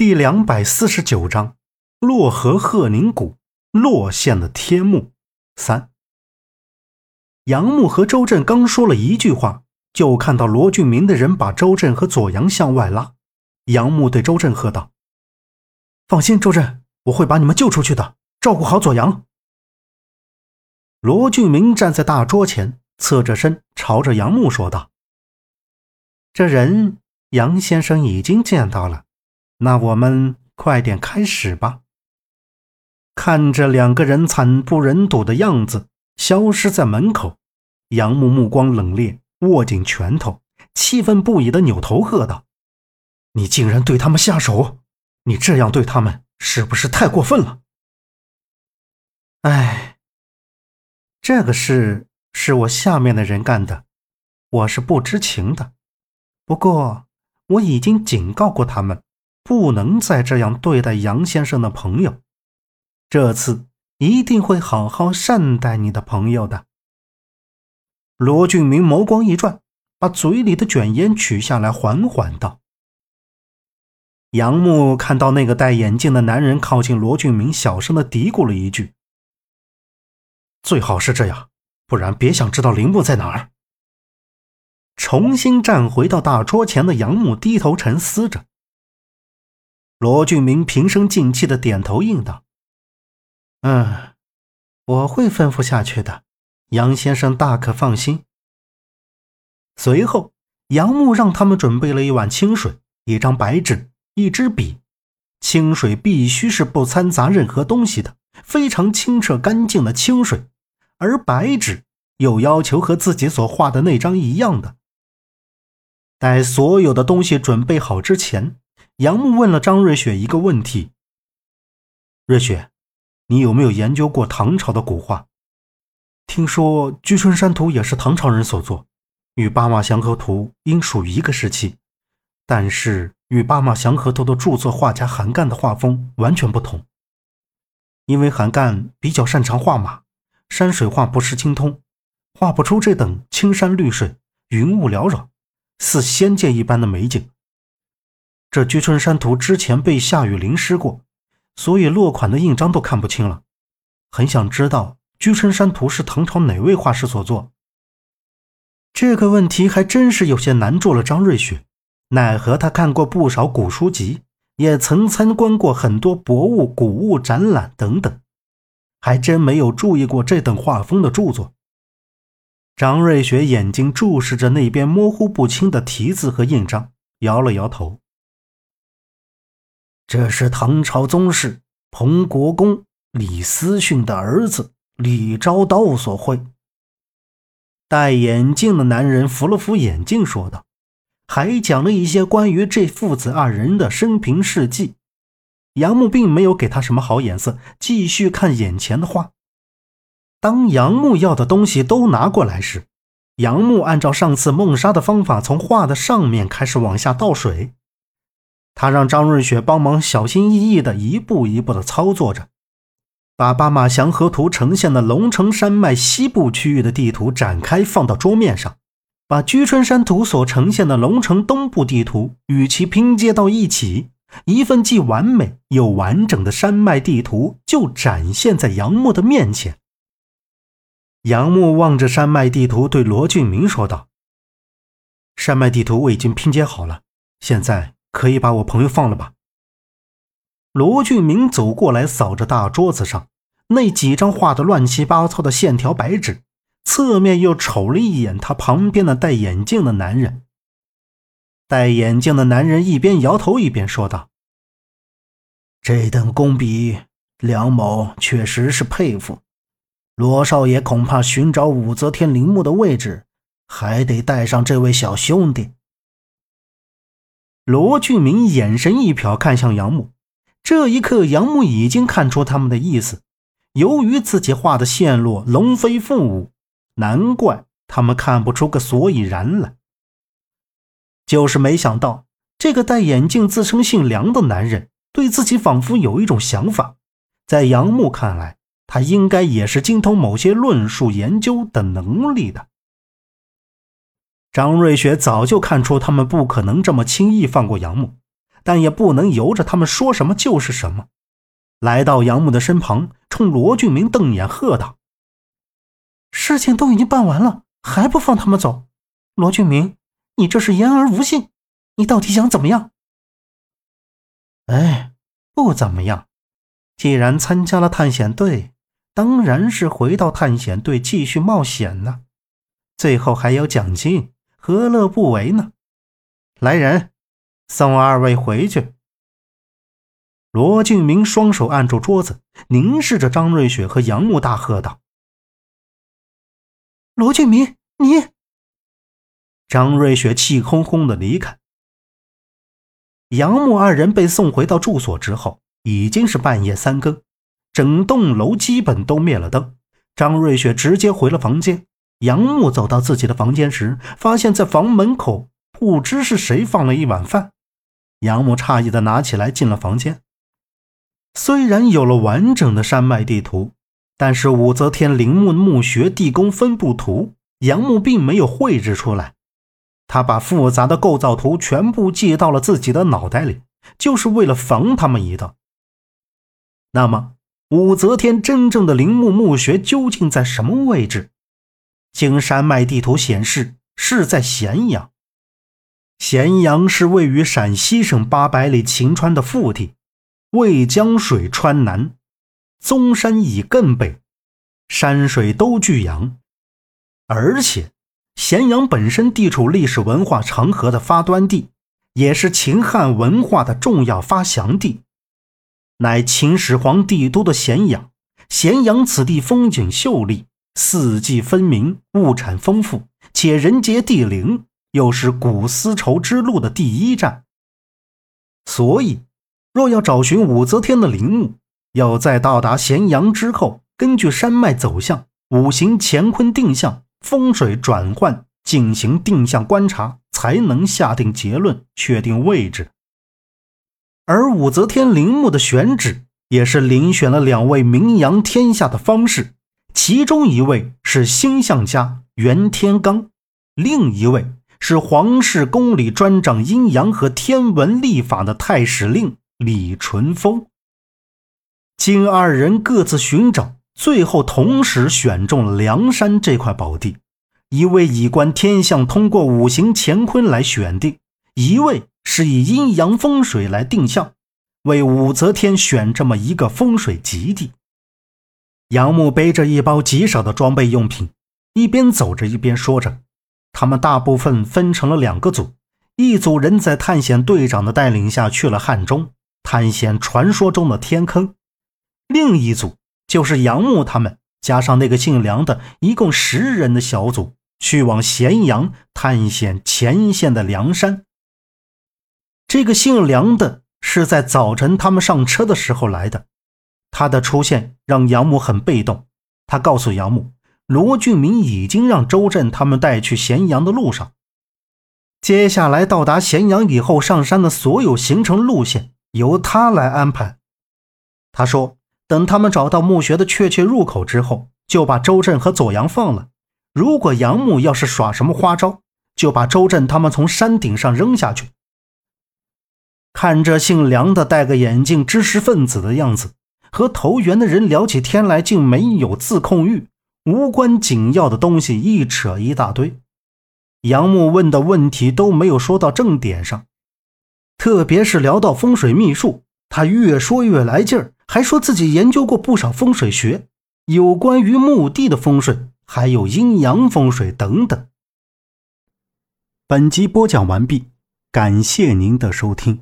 第两百四十九章：洛河鹤宁谷，洛县的天幕三。杨木和周震刚说了一句话，就看到罗俊明的人把周震和左阳向外拉。杨木对周震喝道：“放心，周震，我会把你们救出去的，照顾好左阳。”罗俊明站在大桌前，侧着身朝着杨木说道：“这人，杨先生已经见到了。”那我们快点开始吧。看着两个人惨不忍睹的样子消失在门口，杨木目光冷冽，握紧拳头，气愤不已的扭头喝道：“你竟然对他们下手！你这样对他们是不是太过分了？”哎，这个事是我下面的人干的，我是不知情的。不过我已经警告过他们。不能再这样对待杨先生的朋友，这次一定会好好善待你的朋友的。罗俊明眸光一转，把嘴里的卷烟取下来，缓缓道：“杨木看到那个戴眼镜的男人靠近罗俊明，小声的嘀咕了一句：‘最好是这样，不然别想知道铃木在哪儿。’重新站回到大桌前的杨木低头沉思着。”罗俊明平声静气的点头应道：“嗯，我会吩咐下去的，杨先生大可放心。”随后，杨木让他们准备了一碗清水、一张白纸、一支笔。清水必须是不掺杂任何东西的，非常清澈干净的清水；而白纸又要求和自己所画的那张一样的。待所有的东西准备好之前。杨木问了张瑞雪一个问题：“瑞雪，你有没有研究过唐朝的古画？听说《居春山图》也是唐朝人所作，与《八马祥和图》应属于一个时期，但是与《八马祥和图》的著作画家韩干的画风完全不同。因为韩干比较擅长画马，山水画不是精通，画不出这等青山绿水、云雾缭绕，似仙界一般的美景。”这居春山图之前被下雨淋湿过，所以落款的印章都看不清了。很想知道居春山图是唐朝哪位画师所作。这个问题还真是有些难住了张瑞雪。奈何他看过不少古书籍，也曾参观过很多博物、古物展览等等，还真没有注意过这等画风的著作。张瑞雪眼睛注视着那边模糊不清的题字和印章，摇了摇头。这是唐朝宗室彭国公李思训的儿子李昭道所绘。戴眼镜的男人扶了扶眼镜，说道：“还讲了一些关于这父子二人的生平事迹。”杨木并没有给他什么好眼色，继续看眼前的画。当杨木要的东西都拿过来时，杨木按照上次梦莎的方法，从画的上面开始往下倒水。他让张瑞雪帮忙，小心翼翼的一步一步的操作着，把《巴马祥和图》呈现的龙城山脉西部区域的地图展开放到桌面上，把居春山图所呈现的龙城东部地图与其拼接到一起，一份既完美又完整的山脉地图就展现在杨木的面前。杨木望着山脉地图，对罗俊明说道：“山脉地图我已经拼接好了，现在。”可以把我朋友放了吧？罗俊明走过来，扫着大桌子上那几张画的乱七八糟的线条白纸，侧面又瞅了一眼他旁边的戴眼镜的男人。戴眼镜的男人一边摇头一边说道：“这等工笔，梁某确实是佩服。罗少爷恐怕寻找武则天陵墓的位置，还得带上这位小兄弟。”罗俊明眼神一瞟，看向杨木。这一刻，杨木已经看出他们的意思。由于自己画的线路龙飞凤舞，难怪他们看不出个所以然来。就是没想到，这个戴眼镜、自称姓梁的男人，对自己仿佛有一种想法。在杨木看来，他应该也是精通某些论述、研究的能力的。张瑞雪早就看出他们不可能这么轻易放过杨木，但也不能由着他们说什么就是什么。来到杨木的身旁，冲罗俊明瞪眼喝道：“事情都已经办完了，还不放他们走？罗俊明，你这是言而无信，你到底想怎么样？”“哎，不怎么样。既然参加了探险队，当然是回到探险队继续冒险呢。最后还有奖金，何乐不为呢？”来人，送二位回去。罗敬明双手按住桌子，凝视着张瑞雪和杨木，大喝道：“罗敬明，你！”张瑞雪气哄哄的离开。杨木二人被送回到住所之后，已经是半夜三更，整栋楼基本都灭了灯。张瑞雪直接回了房间。杨木走到自己的房间时，发现在房门口不知是谁放了一碗饭。杨木诧异的拿起来，进了房间。虽然有了完整的山脉地图，但是武则天陵墓墓穴地宫分布图，杨木并没有绘制出来。他把复杂的构造图全部记到了自己的脑袋里，就是为了防他们一道。那么，武则天真正的陵墓墓穴究竟在什么位置？经山脉地图显示，是在咸阳。咸阳是位于陕西省八百里秦川的腹地。渭江水川南，宗山以艮北，山水都聚阳。而且，咸阳本身地处历史文化长河的发端地，也是秦汉文化的重要发祥地，乃秦始皇帝都的咸阳。咸阳此地风景秀丽，四季分明，物产丰富，且人杰地灵，又是古丝绸之路的第一站，所以。若要找寻武则天的陵墓，要在到达咸阳之后，根据山脉走向、五行乾坤定向、风水转换进行定向观察，才能下定结论，确定位置。而武则天陵墓的选址，也是遴选了两位名扬天下的方士，其中一位是星象家袁天罡，另一位是皇室宫里专掌阴阳和天文历法的太史令。李淳风，经二人各自寻找，最后同时选中了梁山这块宝地。一位以观天象，通过五行乾坤来选定；一位是以阴阳风水来定向，为武则天选这么一个风水吉地。杨木背着一包极少的装备用品，一边走着一边说着：“他们大部分分成了两个组，一组人在探险队长的带领下去了汉中。”探险传说中的天坑，另一组就是杨木他们加上那个姓梁的，一共十人的小组，去往咸阳探险前线的梁山。这个姓梁的是在早晨他们上车的时候来的，他的出现让杨木很被动。他告诉杨木，罗俊明已经让周震他们带去咸阳的路上，接下来到达咸阳以后上山的所有行程路线。由他来安排。他说：“等他们找到墓穴的确切入口之后，就把周震和左阳放了。如果杨木要是耍什么花招，就把周震他们从山顶上扔下去。”看着姓梁的戴个眼镜知识分子的样子，和投缘的人聊起天来，竟没有自控欲，无关紧要的东西一扯一大堆。杨木问的问题都没有说到正点上。特别是聊到风水秘术，他越说越来劲儿，还说自己研究过不少风水学，有关于墓地的风水，还有阴阳风水等等。本集播讲完毕，感谢您的收听。